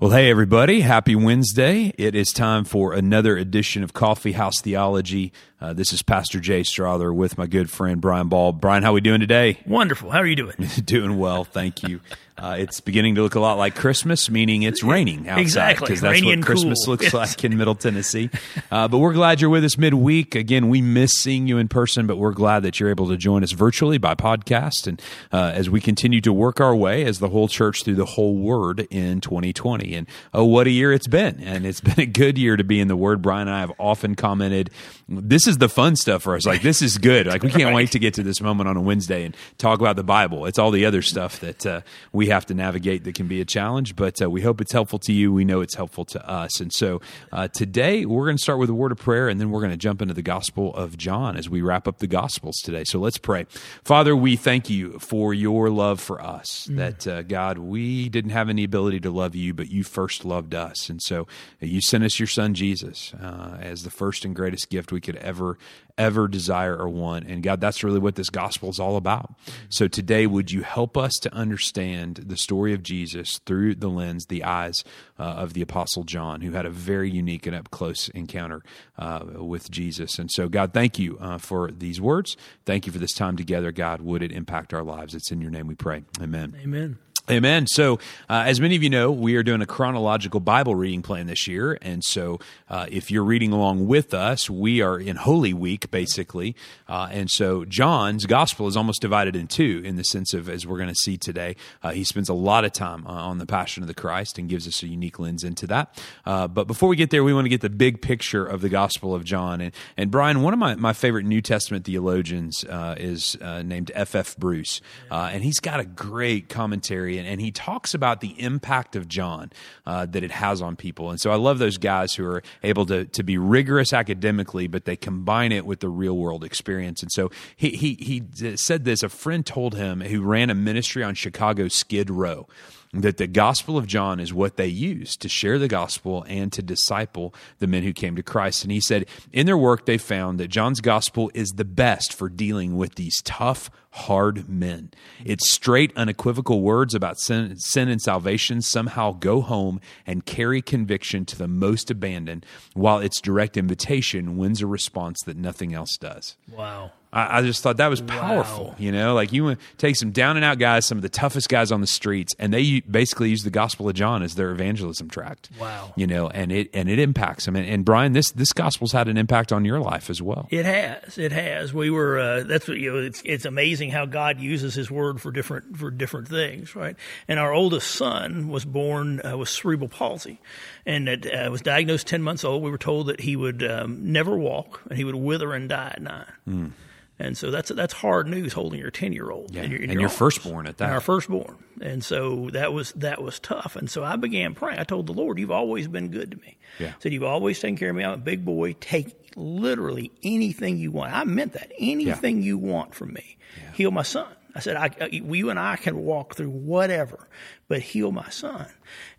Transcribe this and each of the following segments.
Well, hey, everybody. Happy Wednesday. It is time for another edition of Coffee House Theology. Uh, this is Pastor Jay Strother with my good friend Brian Ball. Brian, how are we doing today? Wonderful. How are you doing? doing well. Thank you. Uh, it's beginning to look a lot like Christmas, meaning it's raining outside. Exactly. Because that's Rainy what Christmas cool. looks Yes. like in Middle Tennessee. Uh, but we're glad you're with us midweek. Again, we miss seeing you in person, but we're glad that you're able to join us virtually by podcast. And uh, as we continue to work our way as the whole church through the whole word in 2020. And oh, what a year it's been. And it's been a good year to be in the word. Brian and I have often commented, this is the fun stuff for us. Like, this is good. Like, we can't Right. wait to get to this moment on a Wednesday and talk about the Bible. It's all the other stuff that uh, we have to navigate that can be a challenge, but uh, we hope it's helpful to you. We know it's helpful to us. And so uh, today we're going to start with a word of prayer and then we're going to jump into the Gospel of John as we wrap up the Gospels today. So let's pray. Father, we thank you for your love for us, that uh, God, we didn't have any ability to love you, but you first loved us. And so you sent us your son Jesus uh, as the first and greatest gift we could ever ever desire or want. And God, that's really what this gospel is all about. So today, would you help us to understand the story of Jesus through the lens, the eyes uh, of the Apostle John, who had a very unique and up close encounter uh, with Jesus? And so, God, thank you uh, for these words. Thank you for this time together. God, would it impact our lives? It's in your name we pray. Amen. Amen. Amen. So, uh, as many of you know, we are doing a chronological Bible reading plan this year. And so, uh, if you're reading along with us, we are in Holy Week, basically. Uh, and so, John's gospel is almost divided in two in the sense of, as we're going to see today, uh, he spends a lot of time uh, on the Passion of the Christ and gives us a unique lens into that. Uh, but before we get there, we want to get the big picture of the Gospel of John. And, and Brian, one of my, my favorite New Testament theologians is named F.F. Bruce. Uh, and he's got a great commentary, and, and he talks about the impact of John uh, that it has on people. And so I love those guys who are able to, to be rigorous academically, but they combine it with the real world experience. And so he, he, he said this a friend told him who ran a ministry on Chicago Skid Row that the gospel of John is what they use to share the gospel and to disciple the men who came to Christ. And he said, in their work, they found that John's gospel is the best for dealing with these tough, hard men. Its straight, unequivocal words about sin, sin and salvation somehow go home and carry conviction to the most abandoned, while its direct invitation wins a response that nothing else does. Wow. I, I just thought that was powerful. Wow. You know, like you take some down and out guys, some of the toughest guys on the streets, and they basically use the Gospel of John as their evangelism tract. Wow. You know, and it and it impacts them. And, and Brian, this this gospel's had an impact on your life as well. It has. It has. We were. Uh, that's what you know. It's it's amazing how God uses His Word for different for different things, right? And our oldest son was born uh, with cerebral palsy, and it, uh, was diagnosed ten months old. We were told that he would um, never walk and he would wither and die at nine. And so that's that's hard news holding your ten year old Yeah. in your, And your your firstborn at that. And our firstborn, and so that was that was tough. And so I began praying. I told the Lord, "You've always been good to me." Yeah. I said, "You've always taken care of me. I'm a big boy. Take literally anything you want. I meant that. Anything you want from me. Heal my son." I said, I, "You and I can walk through whatever, but heal my son."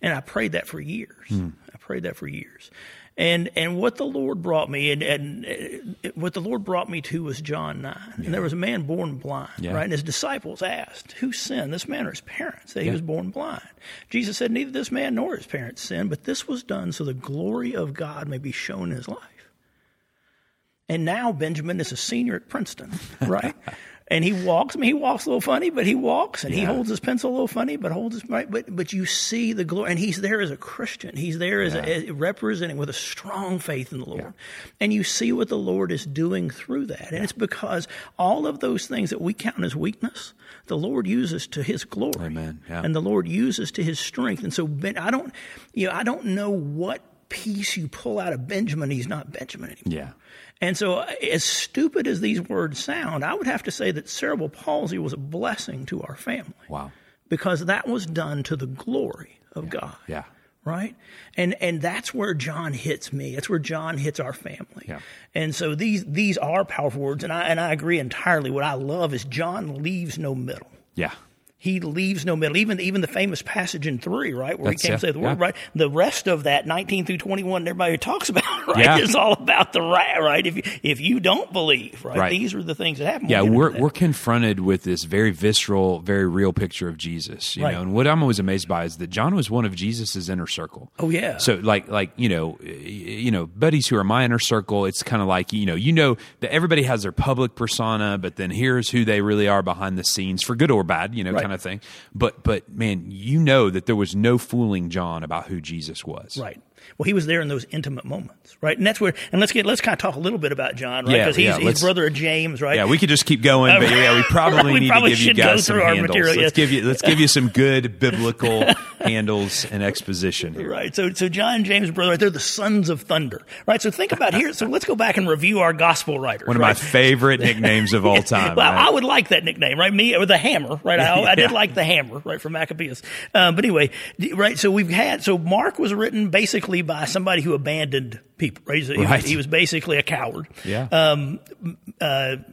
And I prayed that for years. Hmm. I prayed that for years. And and what the Lord brought me and, and uh, what the Lord brought me to was John nine. And there was a man born blind, Yeah. right? And his disciples asked, Who sinned, this man or his parents, that he was born blind? Jesus said, Neither this man nor his parents sinned, but this was done so the glory of God may be shown in his life. And now Benjamin is a senior at Princeton, right? and he walks. I mean, he walks a little funny, but he walks, and he holds his pencil a little funny, but holds his right. But but you see the glory, and he's there as a Christian. He's there as, a, as representing with a strong faith in the Lord, and you see what the Lord is doing through that. And it's because all of those things that we count as weakness, the Lord uses to His glory, Amen. Yeah. and the Lord uses to His strength. And so Ben, I don't, you know, I don't know what piece you pull out of Benjamin. He's not Benjamin anymore. Yeah. And so, as stupid as these words sound, I would have to say that cerebral palsy was a blessing to our family Wow. because that was done to the glory of God. Yeah. Right? And and that's where John hits me. That's where John hits our family. Yeah. And so these these are powerful words and I and I agree entirely. What I love is John leaves no middle. Yeah. He leaves no middle. Even even the famous passage in three, right, where That's he can't say the word, yeah. right? The rest of that, nineteen through twenty one, everybody talks about, right, Yeah. is all about the rat, right? If you, if you don't believe, right, Right. these are the things that happen. Yeah, we're we're confronted with this very visceral, very real picture of Jesus. You Right. know, and what I'm always amazed by is that John was one of Jesus's inner circle. Oh, yeah. So like like you know you know buddies who are my inner circle. It's kind of like you know you know that everybody has their public persona, but then here's who they really are behind the scenes for good or bad. You know, Right. kind of thing. But but man, you know that there was no fooling John about who Jesus was. Right. Well, he was there in those intimate moments, right? And that's where. And let's get let's kind of talk a little bit about John, right? Yeah, Because he's, yeah, he's brother of James, right? Yeah, we could just keep going, but yeah, we probably We need probably to give you guys some handles. material, let's give you let's give you some good biblical handles and exposition here. Right. So, so John and James, brother, right? They're the sons of thunder, right? So think about here. So let's go back and review our gospel writers. One of my favorite nicknames of all time. Well, right? I would like that nickname, right? Me or the Hammer, right? I, I did like the Hammer, right, from Maccabeus. Um, but anyway, right? So we've had so Mark was written basically by somebody who abandoned people. Right? He, was- Right. he was basically a coward. yeah. Um, We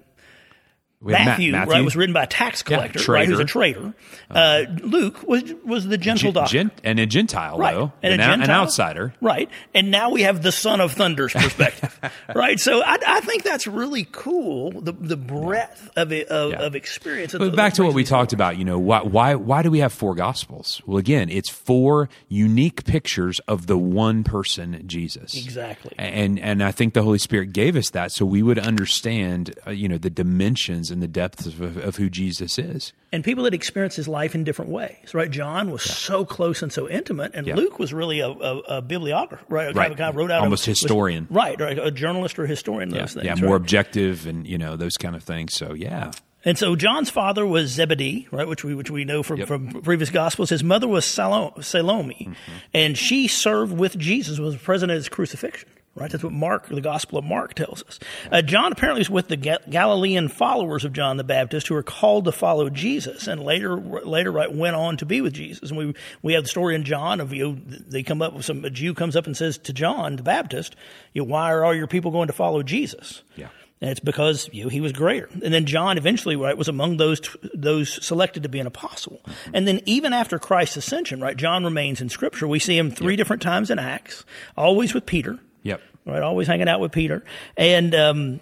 have Ma- Matthew, right, was written by a tax collector, right, who's a traitor. Uh, Luke was was the gentle Gen- doctor. gen- and a Gentile, Right. though, And a an, out- an outsider. Right. And now we have the son of thunder's perspective. right. So I, I think that's really cool, the, the breadth of, it, of, Yeah. of experience. But back to what we talked about, you know, why, why why do we have four gospels? Well, again, it's four unique pictures of the one person, Jesus. Exactly. And and I think the Holy Spirit gave us that so we would understand, uh, you know, the dimensions and the depths of, of who Jesus is. and people that experience his life in different ways, right? John was so close and so intimate, and Yeah. Luke was really a, a, a bibliographer, right? A guy Right. of wrote out Almost was- historian. right? Right, a journalist or historian. Those yeah, things, more right? objective and you know those kind of things. So yeah, And so John's father was Zebedee, right, which we which we know from, Yep. from previous gospels. His mother was Salo- Salome, mm-hmm. and she served with Jesus, was present at his crucifixion. Right, that's what Mark, the Gospel of Mark, tells us. Uh, John apparently was with the Ga- Galilean followers of John the Baptist, who were called to follow Jesus, and later, later, right, went on to be with Jesus. And we we have the story in John of you. know, They come up with some a Jew comes up and says to John the Baptist, you know, "Why are all your people going to follow Jesus?" Yeah. And it's because you know, he was greater. And then John eventually, right, was among those those selected to be an apostle. And then even after Christ's ascension, right, John remains in Scripture. We see him three different times in Acts, always with Peter, yep. right, always hanging out with Peter. And um,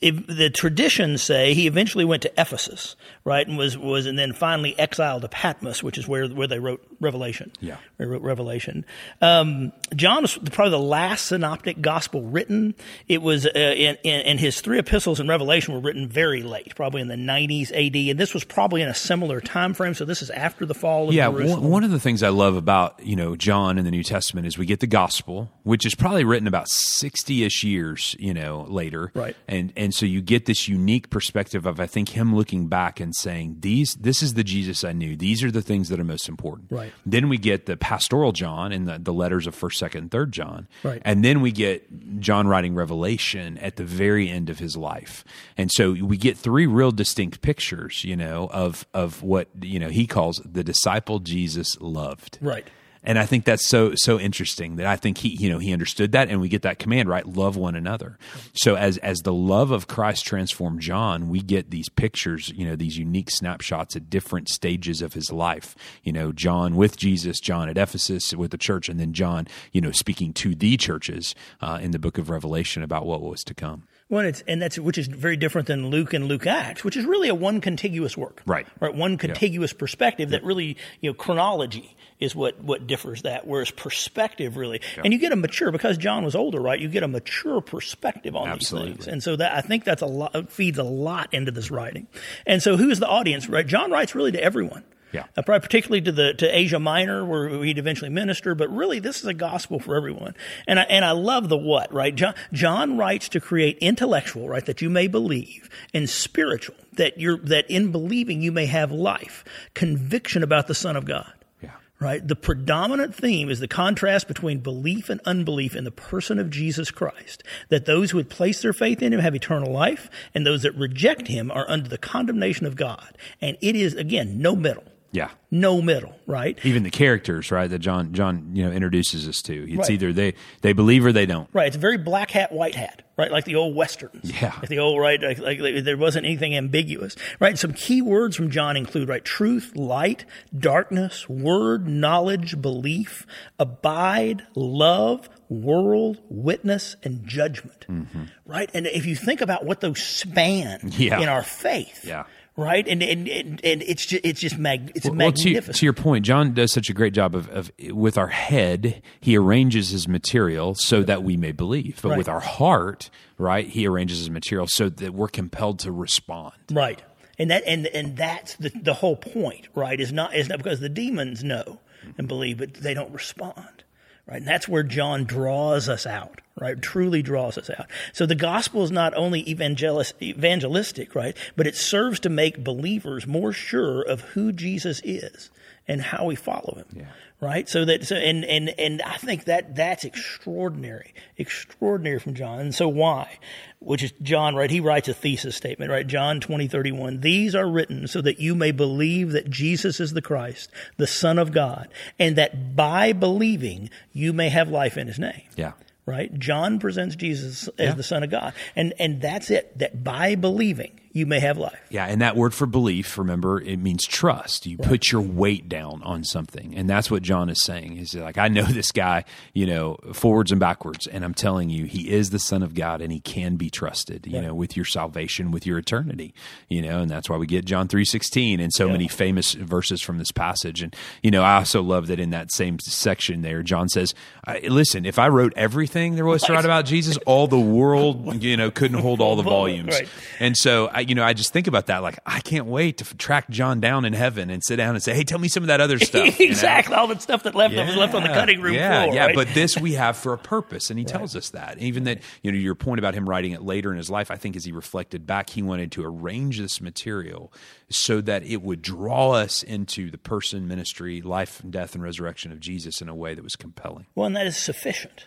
the traditions say he eventually went to Ephesus, right, and was was and then finally exiled to Patmos, which is where where they wrote Revelation. Yeah. They wrote Revelation. Um, John was probably the last synoptic gospel written. It was uh, in, in and his three epistles in Revelation were written very late, probably in the 90s AD, and this was probably in a similar time frame. So this is after the fall of Yeah, Jerusalem. one, one of the things I love about you know John in the New Testament is we get the gospel, which is probably written about sixty ish years you know later, Right. And and so you get this unique perspective of I think him looking back and saying these this is the Jesus I knew. These are the things that are most important. Right. Then we get the pastoral John in the, the letters of First, Second, and Third John, Right. And then we get John writing Revelation at the very end of his life, and so we get three real distinct pictures, you know, of of what you know he calls the disciple Jesus loved, Right. And I think that's so so interesting that I think he you know he understood that, and we get that command right, love one another. So as as the love of Christ transformed John, we get these pictures, you know, these unique snapshots at different stages of his life. You know, John with Jesus, John at Ephesus with the church, and then John, you know, speaking to the churches uh, in the book of Revelation about what was to come. Well, it's, and that's which is very different than Luke and Luke Acts, which is really a one contiguous work, Right. Right, one contiguous perspective that really, you know, chronology is what what differs that, whereas perspective really, and you get a mature because John was older, right? You get a mature perspective on Absolutely. these things, and so that I think that's a lot feeds a lot into this writing. And so, who's the audience? Right, John writes really to everyone. Yeah. Uh, probably particularly to the to Asia Minor, where he'd eventually minister. But really, this is a gospel for everyone. And I, and I love the what right. John John writes to create intellectual right that you may believe, and spiritual that you're that in believing you may have life, conviction about the Son of God. Yeah. Right. The predominant theme is the contrast between belief and unbelief in the person of Jesus Christ. That those who would place their faith in him have eternal life, and those that reject him are under the condemnation of God. And it is again no middle. Yeah. No middle, right? Even the characters, right, that John John you know introduces us to. It's Right. either they they believe or they don't. Right. It's a very black hat, white hat, right? Like the old westerns. Yeah. Like the old, right? Like, like, like there wasn't anything ambiguous, right? Some key words from John include, right? Truth, light, darkness, word, knowledge, belief, abide, love, world, witness, and judgment, right? And if you think about what those span Mm-hmm. Yeah. in our faith, Yeah. Right? And, and, and, and it's just, it's just mag, it's Well, to, magnificent. to your point, John does such a great job of, of with our head, he arranges his material so that we may believe. But Right. with our heart, right, he arranges his material so that we're compelled to respond. Right. And that and and that's the the whole point, right? Is not is not because the demons know and believe, but they don't respond. Right. And that's where John draws us out, right? Truly draws us out. So the gospel is not only evangelis- evangelistic, right? But it serves to make believers more sure of who Jesus is and how we follow him. Right. So that, so, and, and, and I think that that's extraordinary, extraordinary from John. And so why? Which is John, right? He writes a thesis statement, right? John 20, 31. These are written so that you may believe that Jesus is the Christ, the Son of God, and that by believing you may have life in his name Yeah. right? John presents Jesus as Yeah. the Son of God, and and that's it. That by believing you may have life. Yeah, and that word for belief, remember, it means trust. You put your weight down on something. And that's what John is saying. He's like, I know this guy, you know, forwards and backwards, and I'm telling you, he is the Son of God and he can be trusted, you know, with your salvation, with your eternity. You know, and that's why we get John three sixteen and so many famous verses from this passage. And, you know, I also love that in that same section there, John says, listen, if I wrote everything there was to write about Jesus, all the world, you know, couldn't hold all the volumes. Right. And so, I, you know, I just think about that. Like, I can't wait to f- track John down in heaven and sit down and say, "Hey, tell me some of that other stuff." you know? exactly, all that stuff that left that was left on the cutting room yeah, floor. Yeah, right? but this we have for a purpose, and he tells us that. Even that, you know, your point about him writing it later in his life, I think as he reflected back, he wanted to arrange this material so that it would draw us into the person, ministry, life, death, and resurrection of Jesus in a way that was compelling. Well, and that is sufficient,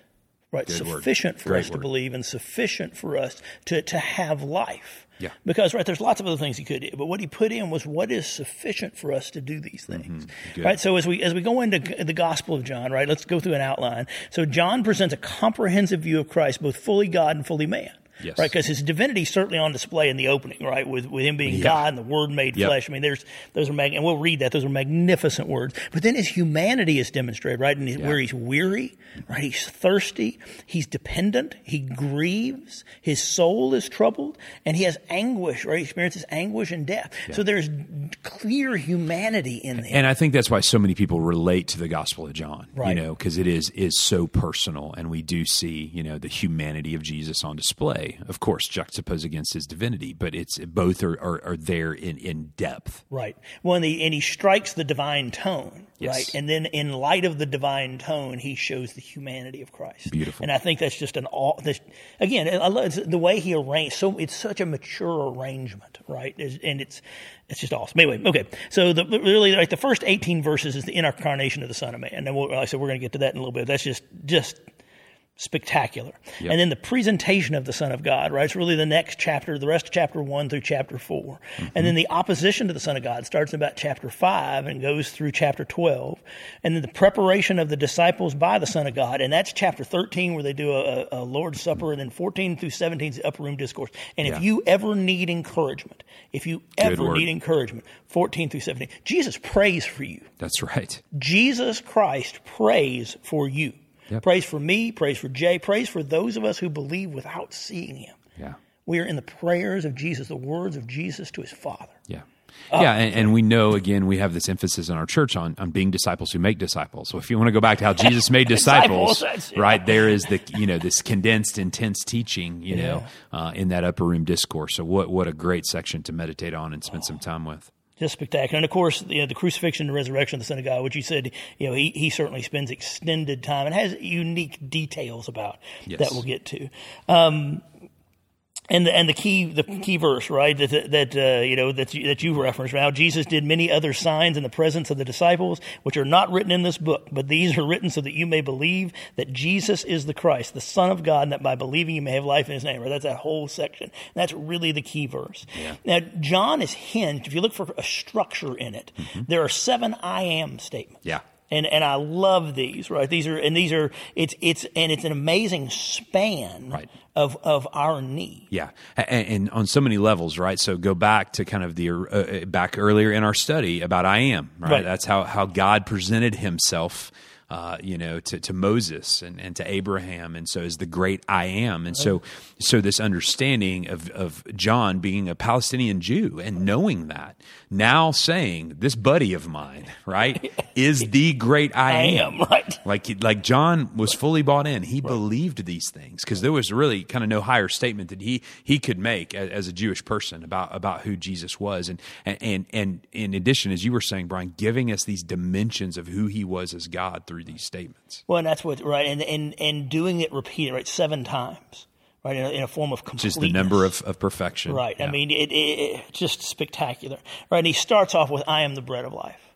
right? Good word. sufficient for Great us to believe and sufficient for us to, to have life. Yeah. Because, right, there's lots of other things he could do, but what he put in was what is sufficient for us to do these things. Mm-hmm. Right? So as we, as we go into the Gospel of John, right, let's go through an outline. So John presents a comprehensive view of Christ, both fully God and fully man. Yes. Right, because his divinity is certainly on display in the opening, right? With with him being Yeah. God and the Word made Yep. flesh. I mean, there's those are mag- and we'll read that. Those are magnificent words. But then his humanity is demonstrated, right? And his- where he's weary, right? He's thirsty. He's dependent. He grieves. His soul is troubled, and he has anguish, right? He experiences anguish and death. So there's clear humanity in there. And I think that's why so many people relate to the Gospel of John, Right. you know, because it is is so personal, and we do see, you know, the humanity of Jesus on display. Of course, juxtaposed against his divinity, but it's both are, are, are there in in depth. Right. Well, and, the, and he strikes the divine tone, Yes. right? And then, in light of the divine tone, he shows the humanity of Christ. Beautiful. And I think that's just an all. This, again, I love the way he arranged. So it's such a mature arrangement, right? And it's it's just awesome. Anyway, okay. So the really like the first eighteen verses is the incarnation of the Son of Man, and we'll, like I said we're going to get to that in a little bit. That's just just spectacular. Yep. And then the presentation of the Son of God, right? It's really the next chapter, the rest of chapter one through chapter 4 And then mm-hmm. the opposition to the Son of God starts in about chapter five and goes through chapter 12. And then the preparation of the disciples by the Son of God. And that's chapter 13 where they do a, a Lord's Supper. And then 14 through 17 is the upper room discourse. And Yeah. if you ever need encouragement, if you ever need encouragement, 14 through 17, Jesus prays for you. That's right. Jesus Christ prays for you. Yep. Prays for me, prays for Jay, prays for those of us who believe without seeing him. Yeah. We are in the prayers of Jesus, the words of Jesus to his Father. Yeah. Oh. yeah, and, and we know again we have this emphasis in our church on, on being disciples who make disciples. So if you want to go back to how Jesus made disciples, Disciples, yeah. right there is the you know this condensed, intense teaching, you know, uh, in that upper room discourse. So what what a great section to meditate on and spend some time with. Just spectacular. And of course, you know, the crucifixion and resurrection of the Son of God, which he said, you know, he, he certainly spends extended time and has unique details about Yes. that we'll get to. Um, and the, and the key the key verse right that that uh, you know that you, that you referenced now Jesus did many other signs in the presence of the disciples which are not written in this book but these are written so that you may believe that Jesus is the Christ the Son of God and that by believing you may have life in His name right that's that whole section that's really the key verse Yeah. now John is hinged if you look for a structure in it there are seven I am statements Yeah. and and I love these, right? These are and these are it's it's and it's an amazing span Right. Of of our need. Yeah, and, and on so many levels, right? So go back to kind of the uh, back earlier in our study about I am, right? Right. That's how how God presented Himself. Uh, you know, to, to Moses and, and to Abraham, and so is the great I am, and so so this understanding of of John being a Palestinian Jew and knowing that now saying this buddy of mine, right, is the great I, I am, right. like like John was fully bought in. He believed these things because there was really kind of no higher statement that he he could make as, as a Jewish person about about who Jesus was. And, and and and in addition, as you were saying, Brian, giving us these dimensions of who he was as God through these statements. Well, and that's what right, and and and doing it repeated right seven times, right, in a, in a form of completeness. Just the number of, of perfection. Right. I mean, it, it, it just spectacular. Right. And he starts off with, "I am the bread of life."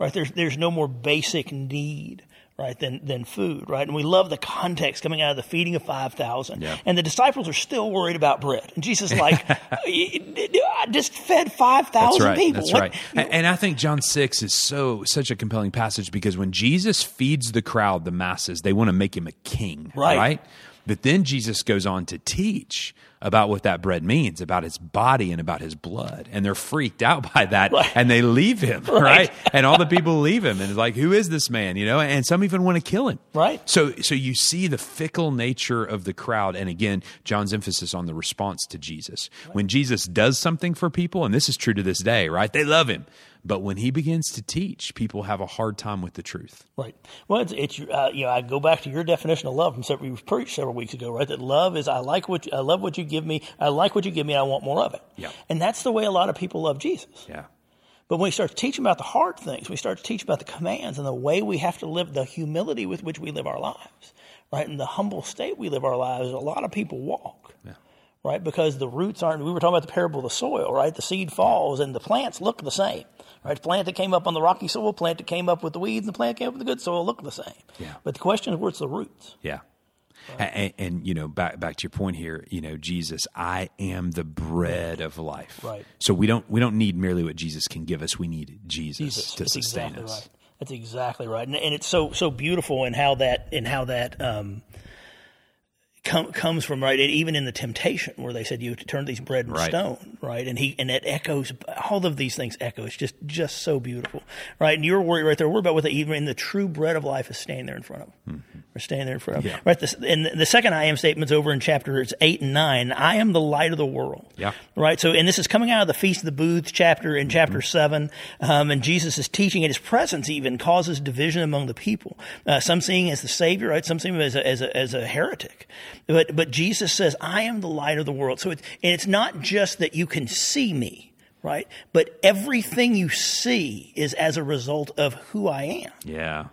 Right. There's there's no more basic need. Right than than food, right? And we love the context coming out of the feeding of five thousand, Yeah. and the disciples are still worried about bread. And Jesus is like, "I just fed 5,000 That's right. people." That's What- right. And, and I think John six is so such a compelling passage because when Jesus feeds the crowd, the masses, they want to make him a king, Right. But then Jesus goes on to teach about what that bread means, about his body and about his blood, and they're freaked out by that, Right. and they leave him, right. Right. And all the people leave him, and it's like, who is this man? You know, and some even want to kill him, Right. So, so you see the fickle nature of the crowd, and again, John's emphasis on the response to Jesus. When Jesus does something for people, and this is true to this day, right? They love him, but when he begins to teach, people have a hard time with the truth. Right. Well, it's, it's uh, you know I go back to your definition of love from several we preached several weeks ago, right? That love is I like what you, I love what you give me, I like what you give me, and I want more of it. Yeah. And that's the way a lot of people love Jesus. Yeah, But when we start to teach about the hard things, we start to teach about the commands and the way we have to live, the humility with which we live our lives, right? And the humble state we live our lives, a lot of people walk. Yeah. Right, because the roots aren't. We were talking about the parable of the soil, right? The seed falls, and the plants look the same, right? The plant that came up on the rocky soil, plant that came up with the weeds, and the plant that came up with the good soil look the same. Yeah. But the question is, where's the roots? yeah. And, and you know, back back to your point here, you know, Jesus, I am the bread of life. Right. So we don't we don't need merely what Jesus can give us. We need Jesus, Jesus. to That's sustain exactly us. right. That's exactly right, and, and it's so so beautiful in how that in how that um, com, comes from right. Even in the temptation, where they said you to turn these bread and Right. stone, right? And he and it echoes. All of these things echo. It's just just so beautiful, right? And you're worried right there. Worried about what they even in the true bread of life is standing there in front of them. Or standing there in front of them. Mm-hmm. Yeah. Right. This, and the second I am statement's over in chapters eight and nine. I am the light of the world. Yeah. Right. So, and this is coming out of the Feast of the Booths chapter in chapter Mm-hmm. seven. Um, and Jesus is teaching, and his presence even causes division among the people. Uh, some seeing him as the Savior, right? Some seeing him as a, as a, as a heretic. But, but Jesus says, I am the light of the world. So it's, and it's not just that you can see me, right? But everything you see is as a result of who I am. Yeah.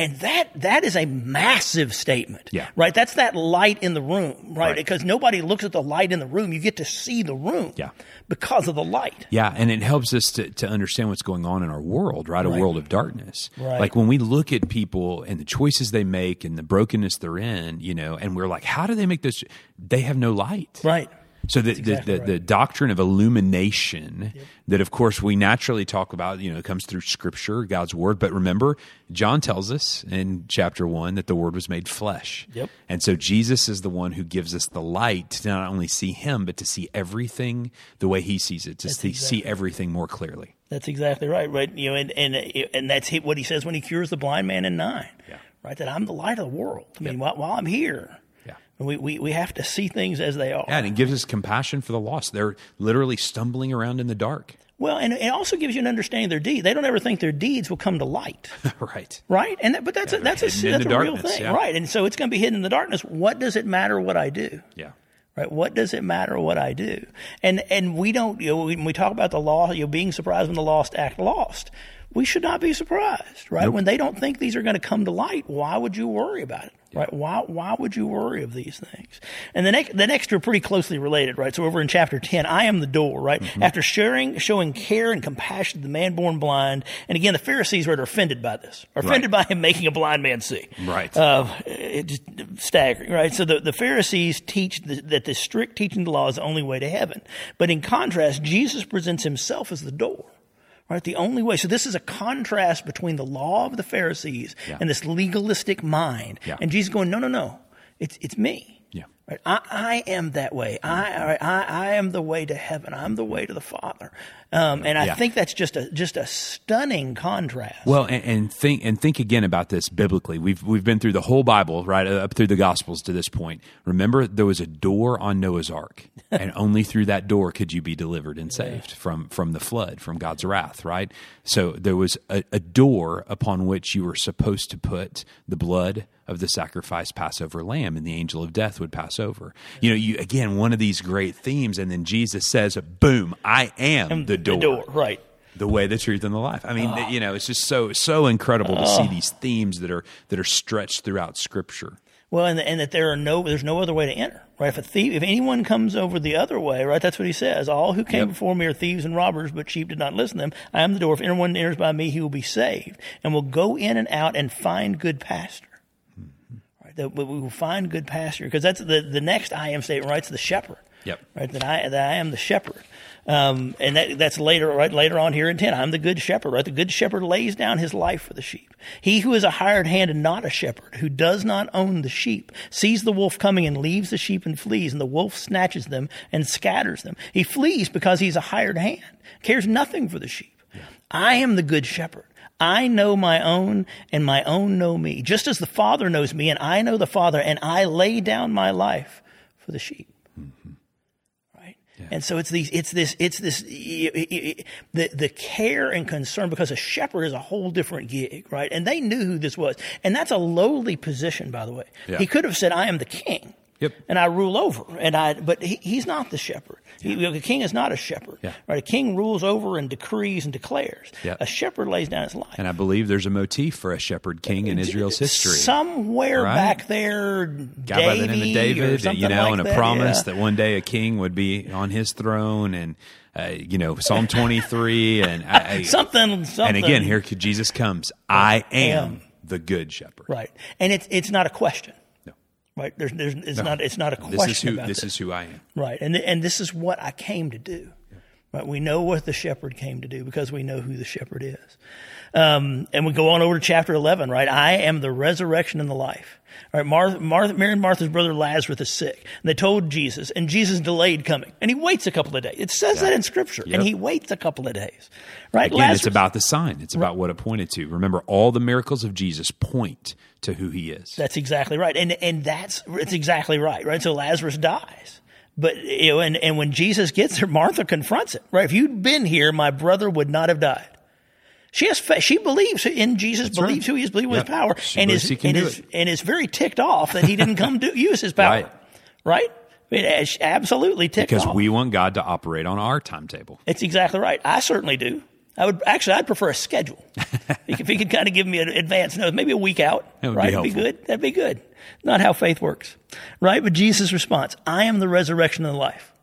And that that is a massive statement. Yeah. Right? That's that light in the room, right? Right. Because nobody looks at the light in the room. You get to see the room Yeah. because of the light. Yeah, and it helps us to, to understand what's going on in our world, right? A Right. world of darkness. Right. Like when we look at people and the choices they make and the brokenness they're in, you know, and we're like, how do they make this? They have no light. Right. So the, exactly the, the, right. the doctrine of illumination that, of course, we naturally talk about, you know, it comes through Scripture, God's Word. But remember, John tells us in chapter one that the Word was made flesh. Yep. And so Jesus is the one who gives us the light to not only see Him, but to see everything the way He sees it, to see, see everything more clearly. That's exactly right. Right. You know, and and and that's what he says when he cures the blind man in nine. Yeah. Right. That I'm the light of the world. I mean, while, while I'm here. We, we we have to see things as they are. Yeah, and it gives us compassion for the lost. They're literally stumbling around in the dark. Well, and it also gives you an understanding of their deeds. They don't ever think their deeds will come to light. right. Right, and that, but that's a, that's a, that's a real thing, yeah. right? And so it's going to be hidden in the darkness. What does it matter what I do? Yeah. Right? What does it matter what I do? And and we don't. You know, when we talk about the law, you know, being surprised when the lost act lost. We should not be surprised, right? Nope. When they don't think these are going to come to light, why would you worry about it? Right? Why, why would you worry of these things? And the next, the next are pretty closely related, right? So over in chapter 10, I am the door, right? Mm-hmm. After sharing, showing care and compassion to the man born blind. And again, the Pharisees were offended by this, are offended right. by him making a blind man see. Right. Uh, it just staggering, right? So the, the Pharisees teach the, that the strict teaching of the law is the only way to heaven. But in contrast, Jesus presents himself as the door. Right? The only way. So this is a contrast between the law of the Pharisees yeah. and this legalistic mind. Yeah. And Jesus going, no, no, no. It's, it's me. Right? I, I am that way. I, I, I am the way to heaven. I'm the way to the Father. Um, and I yeah. think that's just a just a stunning contrast. Well, and, and, think and think again about this biblically. We've we've been through the whole Bible, right up through the Gospels to this point. Remember, there was a door on Noah's Ark, and only through that door could you be delivered and saved yeah. from from the flood, from God's wrath. Right. So there was a, a door upon which you were supposed to put the blood of the sacrificed Passover lamb, and the angel of death would pass over. You know, you again one of these great themes, and then Jesus says, "Boom! I am the door." The door, right? The way, the truth, and the life. I mean, oh. you know, it's just so so incredible to see these themes that are that are stretched throughout Scripture. Well, and, and that there are no, there's no other way to enter, right? If a thief, if anyone comes over the other way, right, that's what he says. All who came yep. before me are thieves and robbers, but sheep did not listen to them. I am the door. If anyone enters by me, he will be saved and will go in and out and find good pasture that we will find good pasture because that's the, the next I am statement, right? It's the shepherd. Yep. Right. That I that I am the shepherd. Um, and that, that's later, right? Later on here in 10, I'm the good shepherd, right? The good shepherd lays down his life for the sheep. He who is a hired hand and not a shepherd, who does not own the sheep, sees the wolf coming and leaves the sheep and flees, and the wolf snatches them and scatters them. He flees because he's a hired hand, cares nothing for the sheep. Yeah. I am the good shepherd. I know my own and my own know me, just as the Father knows me and I know the Father and I lay down my life for the sheep. Mm-hmm. Right? Yeah. And so it's these, it's this, it's this, the, the care and concern because a shepherd is a whole different gig, right? And they knew who this was. And that's a lowly position, by the way. Yeah. He could have said, I am the king. Yep. And I rule over. And I, but he, he's not the shepherd. Yeah. He, the king is not a shepherd. Yeah. Right? A king rules over and decrees and declares. Yeah. A shepherd lays down his life. And I believe there's a motif for a shepherd king in Israel's history. Somewhere right? back there, guy by the name of David, you know, like and a that, promise yeah. that one day a king would be on his throne and. Uh, you know, Psalm 23 and I, something, something. And again, here Jesus comes. I am the good shepherd. Right. And it's, it's not a question. Right? There's, there's, it's no. not, it's not a question. This is who, about this, this is who I am. Right. And, and this is what I came to do. Yeah. Right. We know what the shepherd came to do because we know who the shepherd is. Um, and we go on over to chapter 11, right? I am the resurrection and the life. All right, Martha, Martha, Mary and Martha's brother Lazarus is sick. And they told Jesus, and Jesus delayed coming. And he waits a couple of days. It says yeah. that in Scripture. Yep. And he waits a couple of days. Right? Again, Lazarus, it's about the sign. It's about right. what it pointed to. Remember, all the miracles of Jesus point to who he is. That's exactly right. And and that's it's exactly right, right? So Lazarus dies. But you know, and, and when Jesus gets there, Martha confronts it. Right? If you'd been here, my brother would not have died. She has she believes in Jesus, That's believes right. who he is, believes yep. his power, she and is and is, and is very ticked off that he didn't come to use his power. Right? right? It absolutely ticked because off. Because we want God to operate on our timetable. It's exactly right. I certainly do. I would actually, I'd prefer a schedule. if he could kind of give me an advance notice, maybe a week out, that would right? Be That'd be good. That'd be good. Not how faith works, right? But Jesus' response: "I am the resurrection and the life."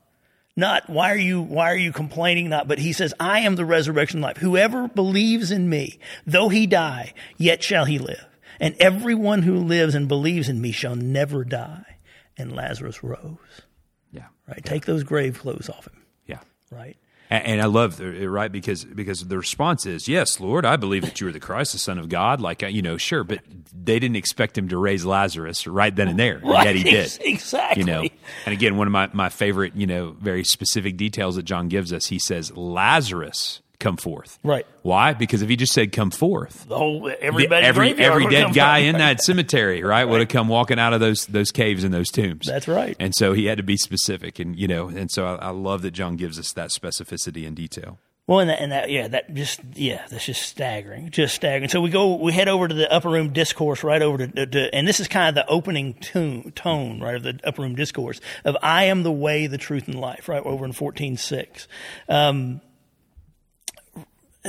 Not why are you why are you complaining? Not, but he says, "I am the resurrection and life. Whoever believes in me, though he die, yet shall he live. And everyone who lives and believes in me shall never die." And Lazarus rose. Yeah. Right. Yeah. Take those grave clothes off him. Yeah. Right. And, I love it, right because because the response is yes, Lord, I believe that you are the Christ, the Son of God. Like uh, you know, sure, but they didn't expect him to raise Lazarus right then and there, right, yet he did. Exactly. You know, and again, one of my my favorite you know very specific details that John gives us, he says Lazarus come forth. Right. Why? Because if he just said come forth, the whole everybody every every dead guy in that cemetery, right, right, would have come walking out of those those caves and those tombs. That's right. And so he had to be specific, and you know, and so I, I love that John gives us that specificity and detail. Well, and that, and that, yeah, that just, yeah, that's just staggering, just staggering. So we go, we head over to the upper room discourse, right over to, to and this is kind of the opening tune, tone, right, of the upper room discourse of I am the way, the truth, and life, right, over in fourteen six. Um,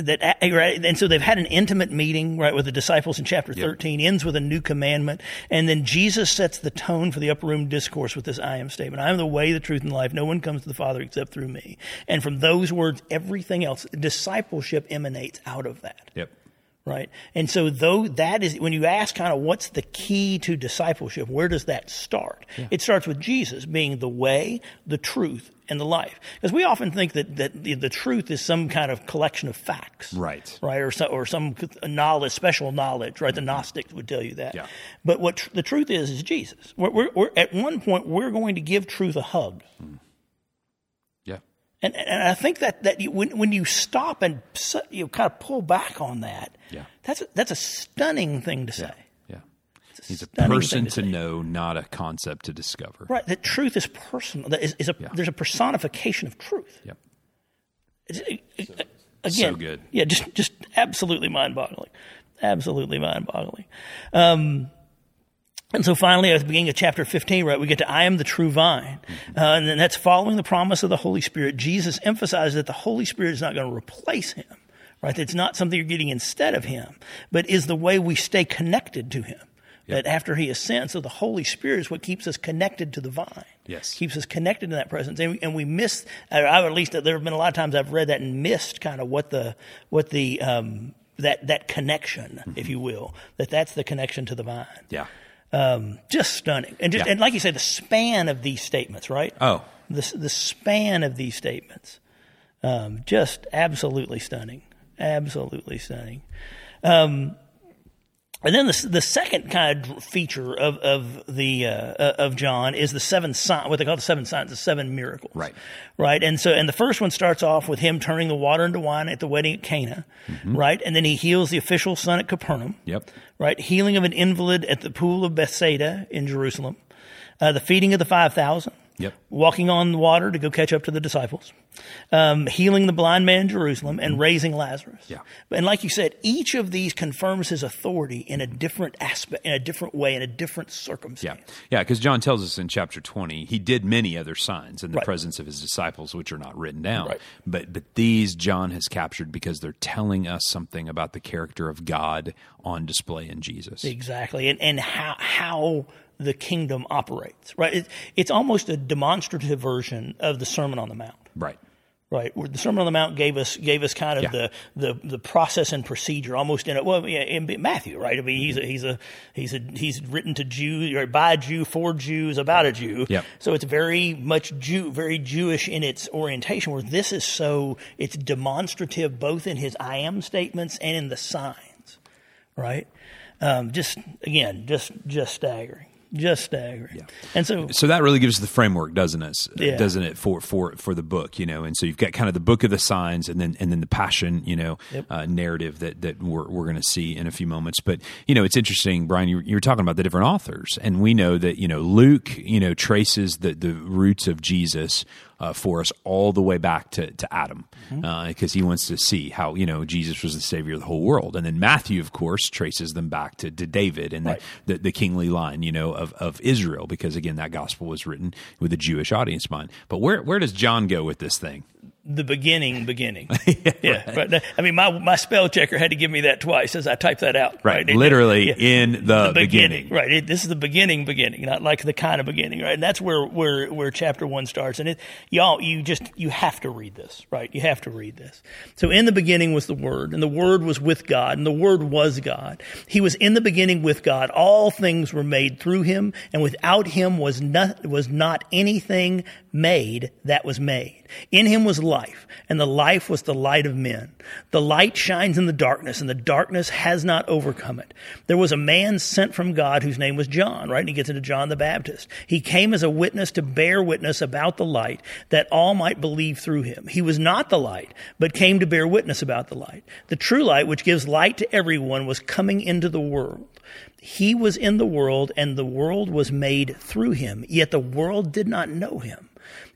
that right, and so they've had an intimate meeting right with the disciples in chapter 13 ends with a new commandment and then jesus sets the tone for the upper room discourse with this i am statement. I am the way the truth and life. No one comes to the father except through me. And from those words everything else discipleship emanates out of that. Yep. Right? And so though that is when you ask kind of what's the key to discipleship, where does that start? It starts with Jesus being the way, the truth, and the life. Because we often think that, that the, the truth is some kind of collection of facts. Right. Right. Or, so, or some knowledge, special knowledge, right? The mm-hmm. Gnostics would tell you that. Yeah. But what tr- the truth is, is Jesus. We're, we're, we're, at one point, we're going to give truth a hug. Yeah. And, and I think that, that you, when, when you stop and you kind of pull back on that, Yeah. that's, a, that's a stunning thing to say. Yeah. He's a person to to know, not a concept to discover. Right, that truth is personal. That is, is a, There's a personification of truth. Yep. It's- again, So good. Yeah, just just absolutely mind-boggling, absolutely mind-boggling. Um, and so finally, at the beginning of chapter 15, right, we get to I am the true vine. Uh, and then that's following the promise of the Holy Spirit. Jesus emphasizes that the Holy Spirit is not going to replace him, right? That it's not something you're getting instead of him, but is the way we stay connected to him. That after he ascends, so the Holy Spirit is what keeps us connected to the vine. Yes. Keeps us connected to that presence. And we, and we miss, I at least there have been a lot of times I've read that and missed kind of what the, what the, um, that, that connection, if you will, that that's the connection to the vine Yeah. Um, just stunning. And just Yeah. and like you say, the span of these statements, right? Oh. the the span of these statements, um, just absolutely stunning, absolutely stunning. Um, and then the the second kind of feature of of the uh, of John is the seven signs, what they call the seven signs, the seven miracles, Right. Right, and so and the first one starts off with him turning the water into wine at the wedding at Cana, right, and then he heals the official son at Capernaum, Yep. right? Healing of an invalid at the pool of Bethsaida in Jerusalem, uh, the feeding of the 5,000, Yep. walking on the water to go catch up to the disciples, um, healing the blind man in Jerusalem, and raising Lazarus. Yeah. And like you said, each of these confirms his authority in a different aspect, in a different way, in a different Yeah. circumstance. Yeah. Because John tells us in chapter 20, he did many other signs in the Right. presence of his disciples, which are not written down. Right. But, but these John has captured because they're telling us something about the character of God on display in Jesus. Exactly, and and how how the kingdom operates. Right, it, it's almost a demonstrative version of the Sermon on the Mount. Right. Right, where the Sermon on the Mount gave us gave us kind of Yeah. the, the the process and procedure almost in a well yeah, in Matthew right I mean he's a he's a he's a he's written to Jews or by a Jew for Jews about a Jew Yep. so it's very much Jew very Jewish in its orientation where this is so it's demonstrative both in his I am statements and in the signs right um, just again just just staggering just staggering Yeah. and so so that really gives us the framework, doesn't it? Yeah. Doesn't it for for for the book, you know? And so you've got kind of the book of the signs, and then and then the passion, you know, uh, narrative that that we're we're going to see in a few moments. But you know, it's interesting, Brian. You, you were talking about the different authors, and we know that you know Luke, you know, traces the the roots of Jesus. Uh, for us all the way back to, to Adam, because he wants to see how you know Jesus was the savior of the whole world, and then Matthew, of course, traces them back to, to David and Right. the, the, the kingly line, you know, of, of Israel, because again, that gospel was written with a Jewish audience mind. But where where does John go with this thing? The beginning, beginning. yeah, right. I mean, my my spell checker had to give me that twice as I typed that out. Right, It- literally yeah. in the, beginning. Right. It, this is the beginning, beginning, not like the kind of beginning, right? And that's where where where chapter one starts. And it, y'all, you just you have to read this, right? You have to read this. So in the beginning was the Word, and the Word was with God, and the Word was God. He was in the beginning with God. All things were made through Him, and without Him was not was not anything made that was made. In Him was life, and the life was the light of men. The light shines in the darkness, and the darkness has not overcome it. There was a man sent from God whose name was John, right? And he gets into John the Baptist. He came as a witness to bear witness about the light, that all might believe through him. He was not the light, but came to bear witness about the light. The true light, which gives light to everyone, was coming into the world. He was in the world, and the world was made through him, yet the world did not know him.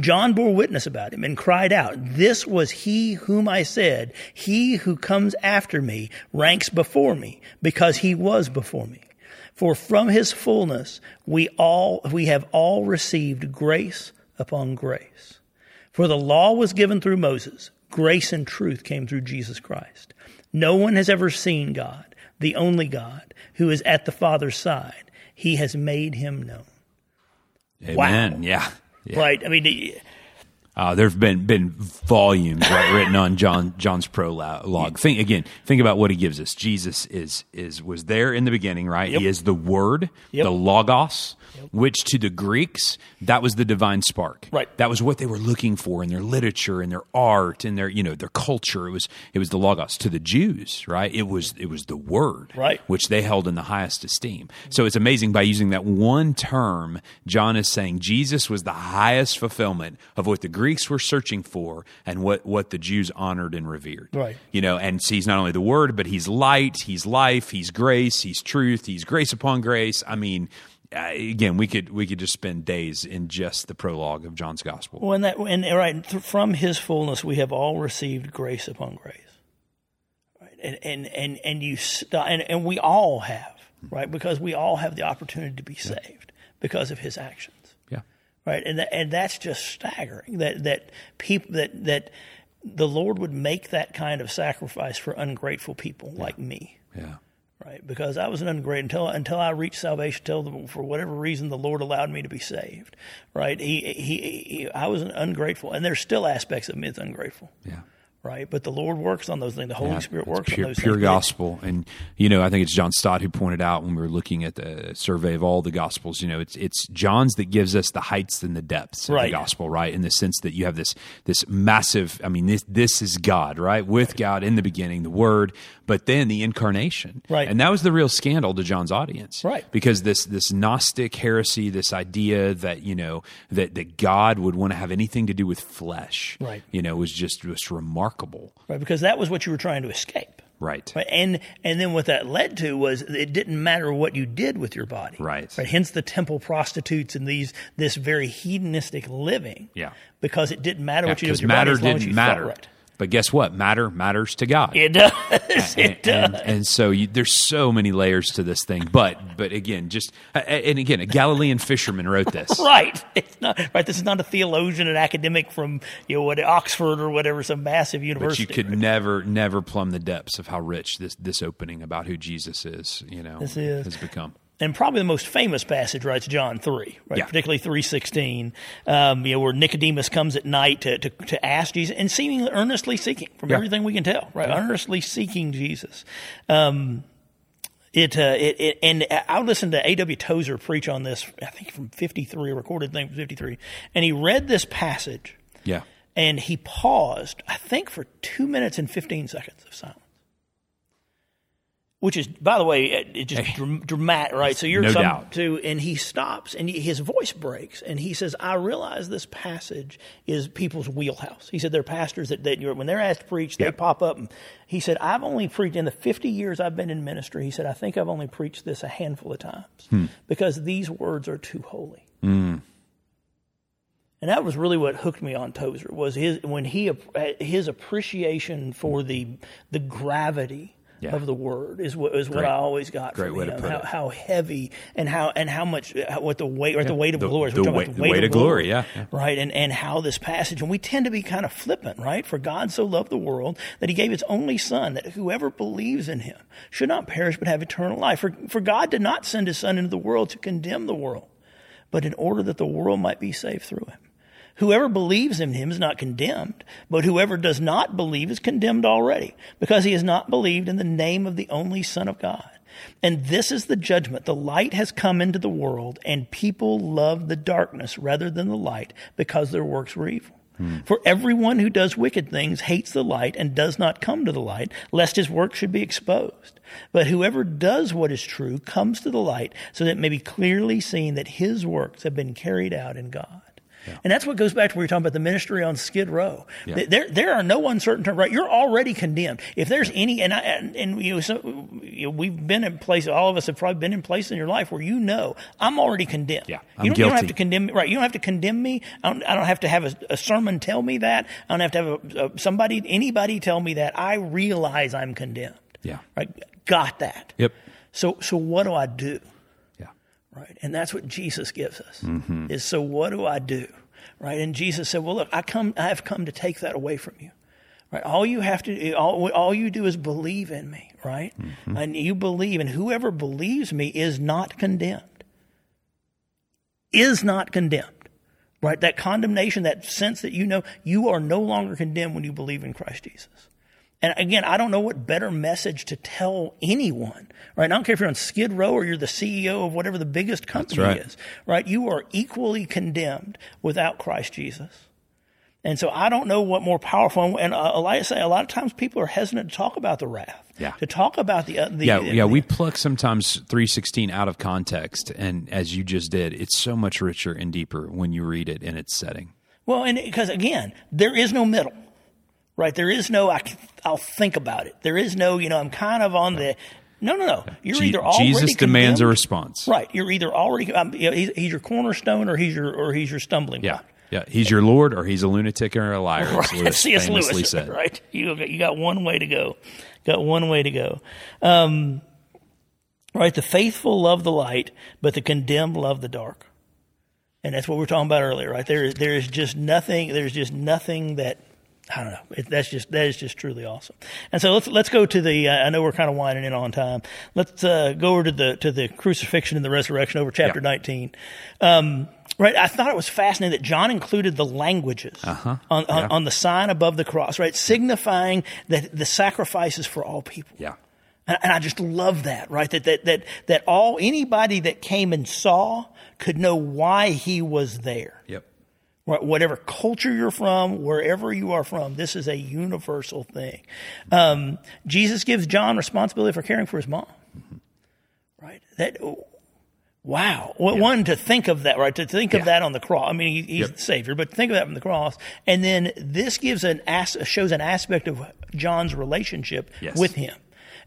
John bore witness about him and cried out, This was he whom I said, He who comes after me ranks before me, because he was before me. For from his fullness we all, we have all received grace upon grace. For the law was given through Moses Grace and truth came through Jesus Christ. No one has ever seen God, the only God, who is at the Father's side. He has made him known. Amen. Wow. Yeah. Yeah. Right. I mean, uh, there have been been volumes right, written on John John's prologue. Think again. Think about what he gives us. Jesus is is was there in the beginning, right? Yep. He is the Word, Yep. the Logos, which to the Greeks that was the divine spark. Right. That was what they were looking for in their literature, in their art, in their you know their culture. It was it was the Logos. To the Jews, right? It was it was the Word, Right. Which they held in the highest esteem. So it's amazing by using that one term, John is saying Jesus was the highest fulfillment of what the Greeks were searching for and what, what the Jews honored and revered. Right. You know, and so he's not only the Word, but he's light, he's life, he's grace, he's truth, he's grace upon grace. I mean, uh, again, we could we could just spend days in just the prologue of John's Gospel. when that, and right, th- from his fullness we have all received grace upon grace. Right. And, and, and, and you, st- and, and we all have, right? Because we all have the opportunity to be saved because of his actions. Yeah. right? And that, and that's just staggering that that people that that the Lord would make that kind of sacrifice for ungrateful people like me, Yeah. Right? Because I was an ungrateful until until I reached salvation, until the, for whatever reason the Lord allowed me to be saved, right? He, he, he I was an ungrateful, and there's still aspects of me that's ungrateful, Yeah. Right? But the Lord works on those things. The Holy Yeah, Spirit works pure, on those pure things. gospel. And you know, I think it's John Stott who pointed out when we were looking at the survey of all the gospels. You know, it's it's John's that gives us the heights and the depths of Right. the gospel, right? In the sense that you have this this massive. I mean, this this is God, right? With God in the beginning, the Word, but then the incarnation, Right. And that was the real scandal to John's audience, Right. Because this this Gnostic heresy, this idea that you know that that God would want to have anything to do with flesh, Right. You know, was just was remarkable, right? Because that was what you were trying to escape. right? Right. And and then what that led to was it didn't matter what you did with your body. Right. right. Hence the temple prostitutes and these this very hedonistic living. Yeah. Because it didn't matter what you did with your body matter as long didn't you matter. right. But guess what? Matter matters to God. It does. and, it does. and, and so you, there's so many layers to this thing. But but again, just and again, a Galilean fisherman wrote this. Right. It's not right. This is not a theologian, an academic from you know what Oxford or whatever, some massive university. But you could never, never plumb the depths of how rich this this opening about who Jesus is, you know, This is. has become. And probably the most famous passage, right, is John three, right? Yeah. Particularly three sixteen, um, you know, where Nicodemus comes at night to, to, to ask Jesus and seemingly earnestly seeking, from Yeah. everything we can tell, right? Earnestly seeking Jesus. Um, it, uh, it, it, and I listened to A.W. Tozer preach on this, I think from 53, a recorded thing from 53. And he read this passage Yeah, and he paused, I think, for two minutes and 15 seconds of silence. Which is, by the way, it, it just dram- dramatic, right? So you're No some, doubt. to, and he stops and his voice breaks and he says, "I realize this passage is people's wheelhouse." He said, "There are pastors that, that when they're asked to preach, they pop up." And he said, "I've only preached in the 50 years I've been in ministry." He said, "I think I've only preached this a handful of times Hmm. because these words are too holy." And that was really what hooked me on Tozer was his when he his appreciation for the the gravity Yeah. of the word is what is what I always got Great from way to him. put how, it. how heavy and how and how much uh, how, what the weight or the weight of The- glory. the talking weight- the weight of glory, yeah, yeah. right. And and how this passage and we tend to be kind of flippant, right? For God so loved the world that He gave His only Son that whoever believes in Him should not perish but have eternal life. For for God did not send His Son into the world to condemn the world, but in order that the world might be saved through Him. Whoever believes in him is not condemned, but whoever does not believe is condemned already, because he has not believed in the name of the only Son of God. And this is the judgment. The light has come into the world, and people love the darkness rather than the light, because their works were evil. Hmm. For everyone who does wicked things hates the light and does not come to the light, lest his work should be exposed. But whoever does what is true comes to the light, so that it may be clearly seen that his works have been carried out in God. And that's what goes back to where you're talking about the ministry on Skid Row. Yeah. There, there are no uncertain terms, right? You're already condemned. If there's any, and I, and, and you know, so, you know, we've been in places, all of us have probably been in places in your life where you know, I'm already condemned. Yeah, you, I'm don't, you don't have to condemn me, right? You don't have to condemn me. I don't, I don't have to have a, a sermon tell me that. I don't have to have a, a, somebody, anybody tell me that. I realize I'm condemned. Yeah. Right? Got that. Yep. So, so what do I do? Right? And that's what Jesus gives us. Mm-hmm. Is so what do I do, right? And Jesus said, "Well, look, I come, I have come to take that away from you." Right? All you have to, all, all you do is believe in me, right? Mm-hmm. And you believe, and whoever believes me is not condemned. Is not condemned, right? That condemnation, that sense that you know you are no longer condemned when you believe in Christ Jesus. And again, I don't know what better message to tell anyone, right? I don't care if you're on Skid Row or you're the CEO of whatever the biggest company right. is, right? You are equally condemned without Christ Jesus. And so I don't know what more powerful. And uh, I say, a lot of times people are hesitant to talk about the wrath, Yeah. to talk about the uh, the Yeah, the- yeah, we pluck sometimes 316 out of context and as you just did, it's so much richer and deeper when you read it in its setting. Well, and because again, there is no middle, right? There is no I, will think about it. There is no, you know, I'm kind of on the. No, no, no. You're either already Jesus demands a response. right? You're either already. Um, you know, he's, he's your cornerstone, or he's your, or he's your stumbling block. Yeah, yeah. he's your lord or he's a lunatic or a liar, as Right. Lewis C.S. famously Lewis, said. right? You got, you got one way to go. Got one way to go. Um, right. The faithful love the light, but the condemned love the dark. And that's what we were talking about earlier, right? There is, there is just nothing, there's just nothing that, I don't know. It, that's just, that is just truly awesome. And so let's, let's go to the, uh, I know we're kind of winding in on time. Let's, uh, go over to the, to the crucifixion and the resurrection over chapter Yeah. 19. Um, right. I thought it was fascinating that John included the languages on, on, Yeah. on the sign above the cross, right? Signifying that the sacrifice is for all people. Yeah. And, and I just love that, right? That, that, that, that all, anybody that came and saw could know why he was there. Yep. Whatever culture you're from, wherever you are from, this is a universal thing. Um, Jesus gives John responsibility for caring for his mom. Right? That, wow. Well, One, to think of that, right? To think of that on the cross. I mean, he, he's Yep. the Savior, but think of that from the cross. And then this gives an as, shows an aspect of John's relationship Yes. with him.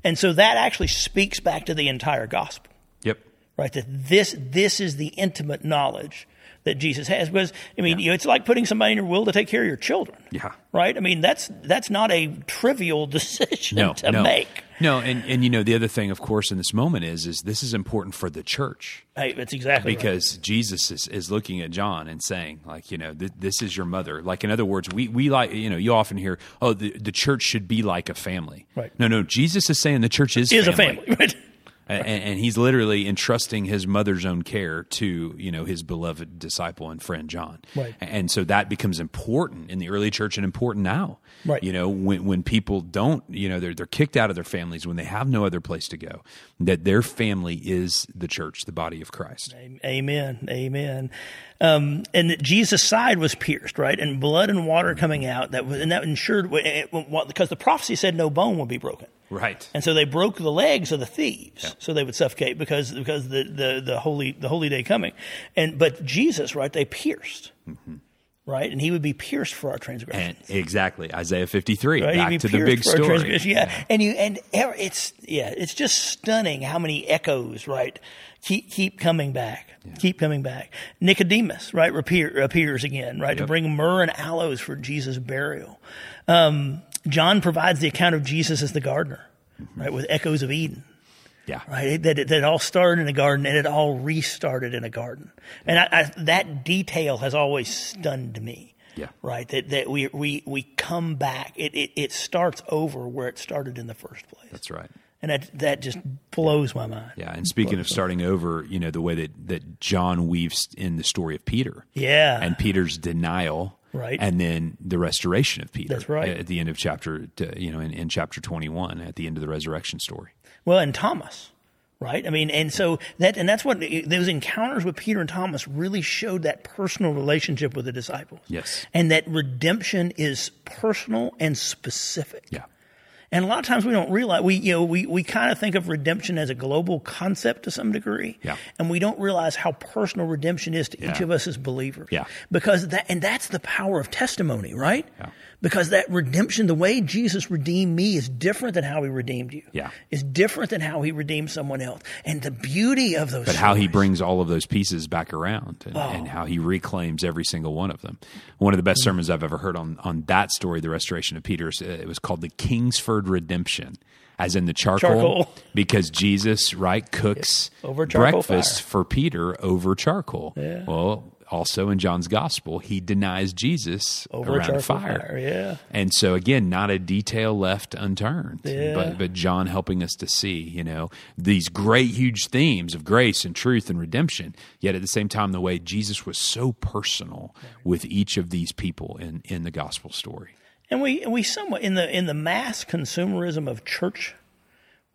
And so that actually speaks back to the entire gospel Yep. right? That this this is the intimate knowledge that Jesus has. Because I mean, you know, it's like putting somebody in your will to take care of your children. Yeah. Right. I mean, that's that's not a trivial decision No, to no. make. No, and, and you know the other thing, of course, in this moment is is this is important for the church Hey, that's exactly right. because Jesus is, is looking at John and saying, like, you know, th- this is your mother. Like, in other words, we we like, you know, you often hear, oh, the, the church should be like a family. Right. No, no, Jesus is saying the church is is a family. Right? And, and he's literally entrusting his mother's own care to you know his beloved disciple and friend John. Right. And so that becomes important in the early church and important now. Right. You know when when people don't you know they're they're kicked out of their families when they have no other place to go that their family is the church the body of Christ. Amen. Amen. Um, and that Jesus' side was pierced, right? And blood and water mm-hmm. coming out. That was, and that ensured eh, eh, because the prophecy said no bone would be broken. Right. And so they broke the legs of the thieves, so they would suffocate because because the, the, the holy the holy day coming, and but Jesus, right? They pierced, right, and he would be pierced for our transgressions. And exactly Isaiah 53 Right? Back to the big story. transgressions. Yeah. and you and it's yeah, it's just stunning how many echoes, right? Keep keep coming back, keep coming back. Nicodemus, right, appear, appears again, right, to bring myrrh and aloes for Jesus' burial. Um, John provides the account of Jesus as the gardener, right, with echoes of Eden Yeah. right? That it, that it all started in a garden and it all restarted in a garden. And I, I, that detail has always stunned me. Yeah. Right. That that we we we come back. It it, it starts over where it started in the first place. That's right. And that that just blows my mind. Yeah, and speaking of starting over, you know the way that that John weaves in the story of Peter. Yeah. and Peter's denial, Right. and then the restoration of Peter. That's right. At the end of chapter, you know, in, in chapter twenty-one, at the end of the resurrection story. Well, and Thomas, right? I mean, and so that, and that's what those encounters with Peter and Thomas really showed that personal relationship with the disciples. Yes. And that redemption is personal and specific. Yeah, And a lot of times we don't realize we you know we, we kind of think of redemption as a global concept to some degree. Yeah. And we don't realize how personal redemption is to each of us as believers. Yeah. Because that and that's the power of testimony, right? Yeah. Because that redemption, the way Jesus redeemed me is different than how he redeemed you. Yeah. Is different than how he redeemed someone else. And the beauty of those but how he brings all of those pieces back around and, and how he reclaims every single one of them. One of the best sermons I've ever heard on on that story, the restoration of Peter, uh, it was called the Kingsford Redemption, as in the charcoal, Charcoal. because Jesus right cooks Over breakfast fire. for Peter over charcoal. Yeah. Well. Also in John's gospel, he denies Jesus over around fire. fire. Yeah. And so again, not a detail left unturned. Yeah. But but John helping us to see, you know, these great huge themes of grace and truth and redemption, yet at the same time the way Jesus was so personal with each of these people in, in the gospel story. And we and we somewhat in the in the mass consumerism of church,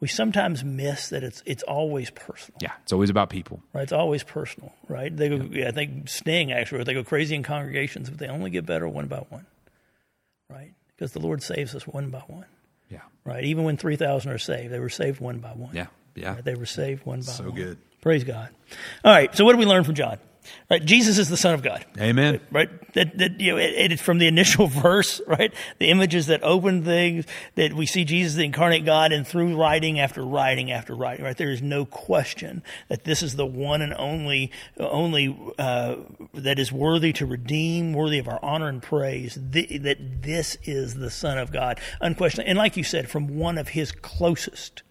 we sometimes miss that it's it's always personal. Yeah. It's always about people. Right? It's always personal, right? They go, yeah. I think Sting actually, they go crazy in congregations, but they only get better one by one, right? Because the Lord saves us one by one, Yeah. right? Even when three thousand are saved, they were saved one by one. Yeah. Yeah. Right? They were saved one by So one. So good. Praise God. All right. So what do we learn from John? Right? Jesus is the Son of God Amen. right? That, that you know, it, it's from the initial verse, right? The images that open things that we see Jesus, the incarnate God, and through writing after writing after writing, right? There is no question that this is the one and only, only uh, that is worthy to redeem, worthy of our honor and praise. The, that this is the Son of God, unquestionably, and like you said, from one of His closest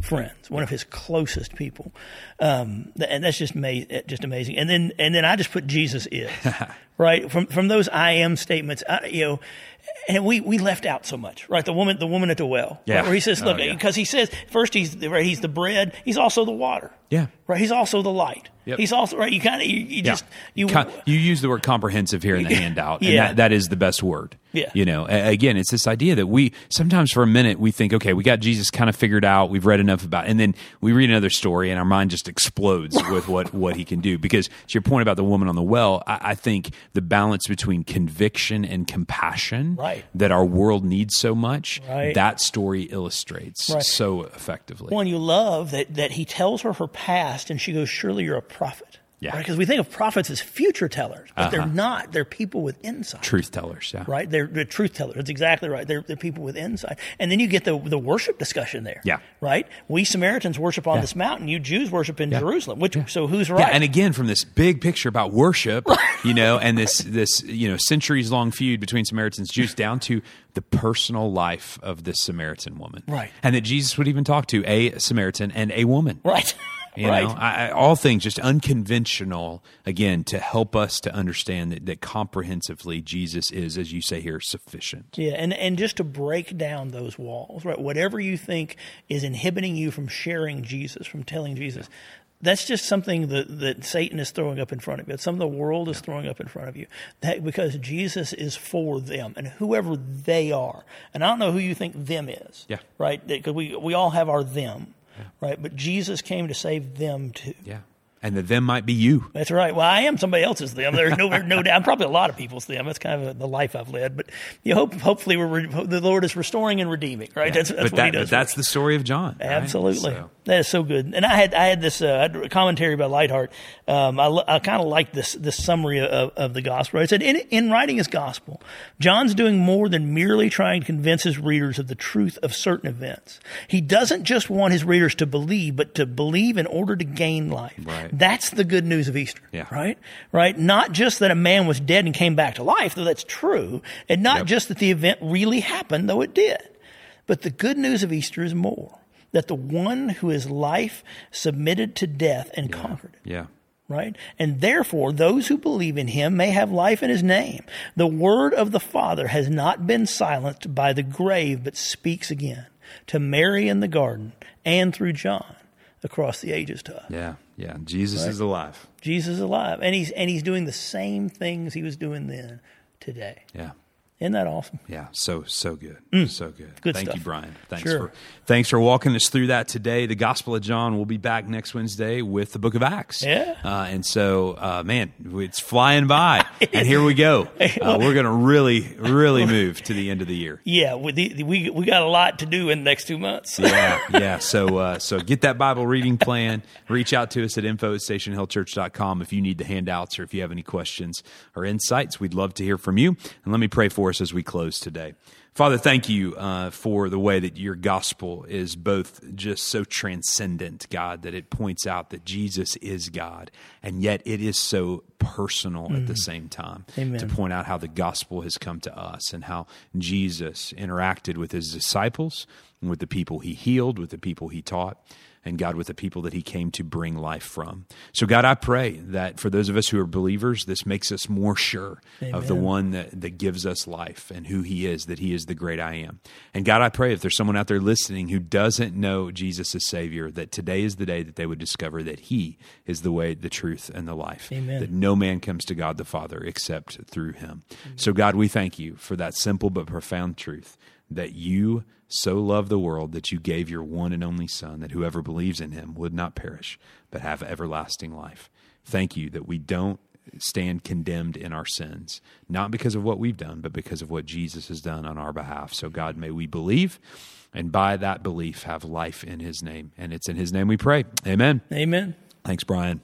friends, one of his closest people, um, and that's just ma- just amazing. And then and then I just put Jesus is right from from those I am statements. I, you know. And we, we left out so much, right? The woman, the woman at the well, Yeah. right, where he says, Oh, "Look," yeah. because he says first he's the, right, he's the bread, he's also the water, Yeah. right? He's also the light. Yep. He's also right. You kind of you, you just you you use the word comprehensive here in the handout, and Yeah. that, that is the best word. Yeah. You know, again, it's this idea that we sometimes for a minute we think, okay, we got Jesus kind of figured out, we've read enough about, and then we read another story, and our mind just explodes with what what he can do. Because to your point about the woman on the well, I, I think the balance between conviction and compassion Right. that our world needs so much, Right. that story illustrates Right. so effectively. One you love that that he tells her her past, and she goes, "Surely you're a prophet." Yeah. Because we think of prophets as future tellers, but they're uh-huh. not. They're people with insight. Truth tellers, yeah. Right, they're, they're truth tellers. That's exactly right. They're, they're people with insight, and then you get the the worship discussion there. Yeah. right. We Samaritans worship on this mountain. You Jews worship in Jerusalem. Which so who's right? Yeah, and again, from this big picture about worship, you know, and this this you know centuries long feud between Samaritans and Jews, down to the personal life of this Samaritan woman, Right. And that Jesus would even talk to a Samaritan and a woman, right, You right. know, I, I, all things just unconventional again to help us to understand that, that comprehensively Jesus is, as you say here, sufficient. Yeah, and, and just to break down those walls, right? Whatever you think is inhibiting you from sharing Jesus, from telling Jesus, that's just something that, that Satan is throwing up in front of you. It's something the world is throwing up in front of you. That because Jesus is for them and whoever they are. And I don't know who you think them is. Yeah. Right? Because we, we all have our them. Right? But Jesus came to save them too. Yeah, and that them might be you. That's right. Well, I am somebody else's them. There's no no doubt. I'm probably a lot of people's them. That's kind of the life I've led. But you hope, hopefully, we're re- the Lord is restoring and redeeming. Right. That's, that's but what that, He does. but that's the story of John. right? Absolutely, So- that is so good. And I had I had this uh, I had commentary by Leithart. Um, I, I kind of like this this summary of, of the gospel. It said in, in writing his gospel, John's doing more than merely trying to convince his readers of the truth of certain events. He doesn't just want his readers to believe, but to believe in order to gain life. Right. That's the good news of Easter. Yeah. Right. Right. Not just that a man was dead and came back to life, though that's true, and not Yep. just that the event really happened, though it did. But the good news of Easter is more that the one who is life submitted to death and conquered it. Yeah. Right? And therefore, those who believe in him may have life in his name. The word of the Father has not been silenced by the grave, but speaks again to Mary in the garden and through John across the ages to us. Yeah. Yeah. Jesus is alive. Jesus is alive. And he's, and he's doing the same things he was doing then today. Yeah. Isn't that awesome? Yeah, so so good, so good. Mm. Good Thank stuff. you, Brian. Thanks Sure. for thanks for walking us through that today. The Gospel of John. We'll be back next Wednesday with the Book of Acts. Yeah. uh, and so uh, man, it's flying by, and here we go. Uh, we're going to really, really move to the end of the year. Yeah, we we we got a lot to do in the next two months. yeah, yeah. So, uh, so get that Bible reading plan. Reach out to us at info at stationhillchurch.com if you need the handouts or if you have any questions or insights. We'd love to hear from you. And let me pray for us as we close today. Father, thank you uh, for the way that your gospel is both just so transcendent, God, that it points out that Jesus is God, and yet it is so personal at the same time Amen. to point out how the gospel has come to us and how Jesus interacted with his disciples and with the people he healed, with the people he taught, and God, with the people that he came to bring life from. So, God, I pray that for those of us who are believers, this makes us more sure of the one that, that gives us life and who he is, that he is the great I am. And God, I pray if there's someone out there listening who doesn't know Jesus as Savior, that today is the day that they would discover that he is the way, the truth, and the life. Amen. That no man comes to God the Father except through him. So, God, we thank you for that simple but profound truth that you so love the world that you gave your one and only Son, that whoever believes in him would not perish, but have everlasting life. Thank you that we don't stand condemned in our sins, not because of what we've done, but because of what Jesus has done on our behalf. So, God, may we believe and by that belief have life in his name. And it's in his name we pray. Amen. Amen. Thanks, Brian.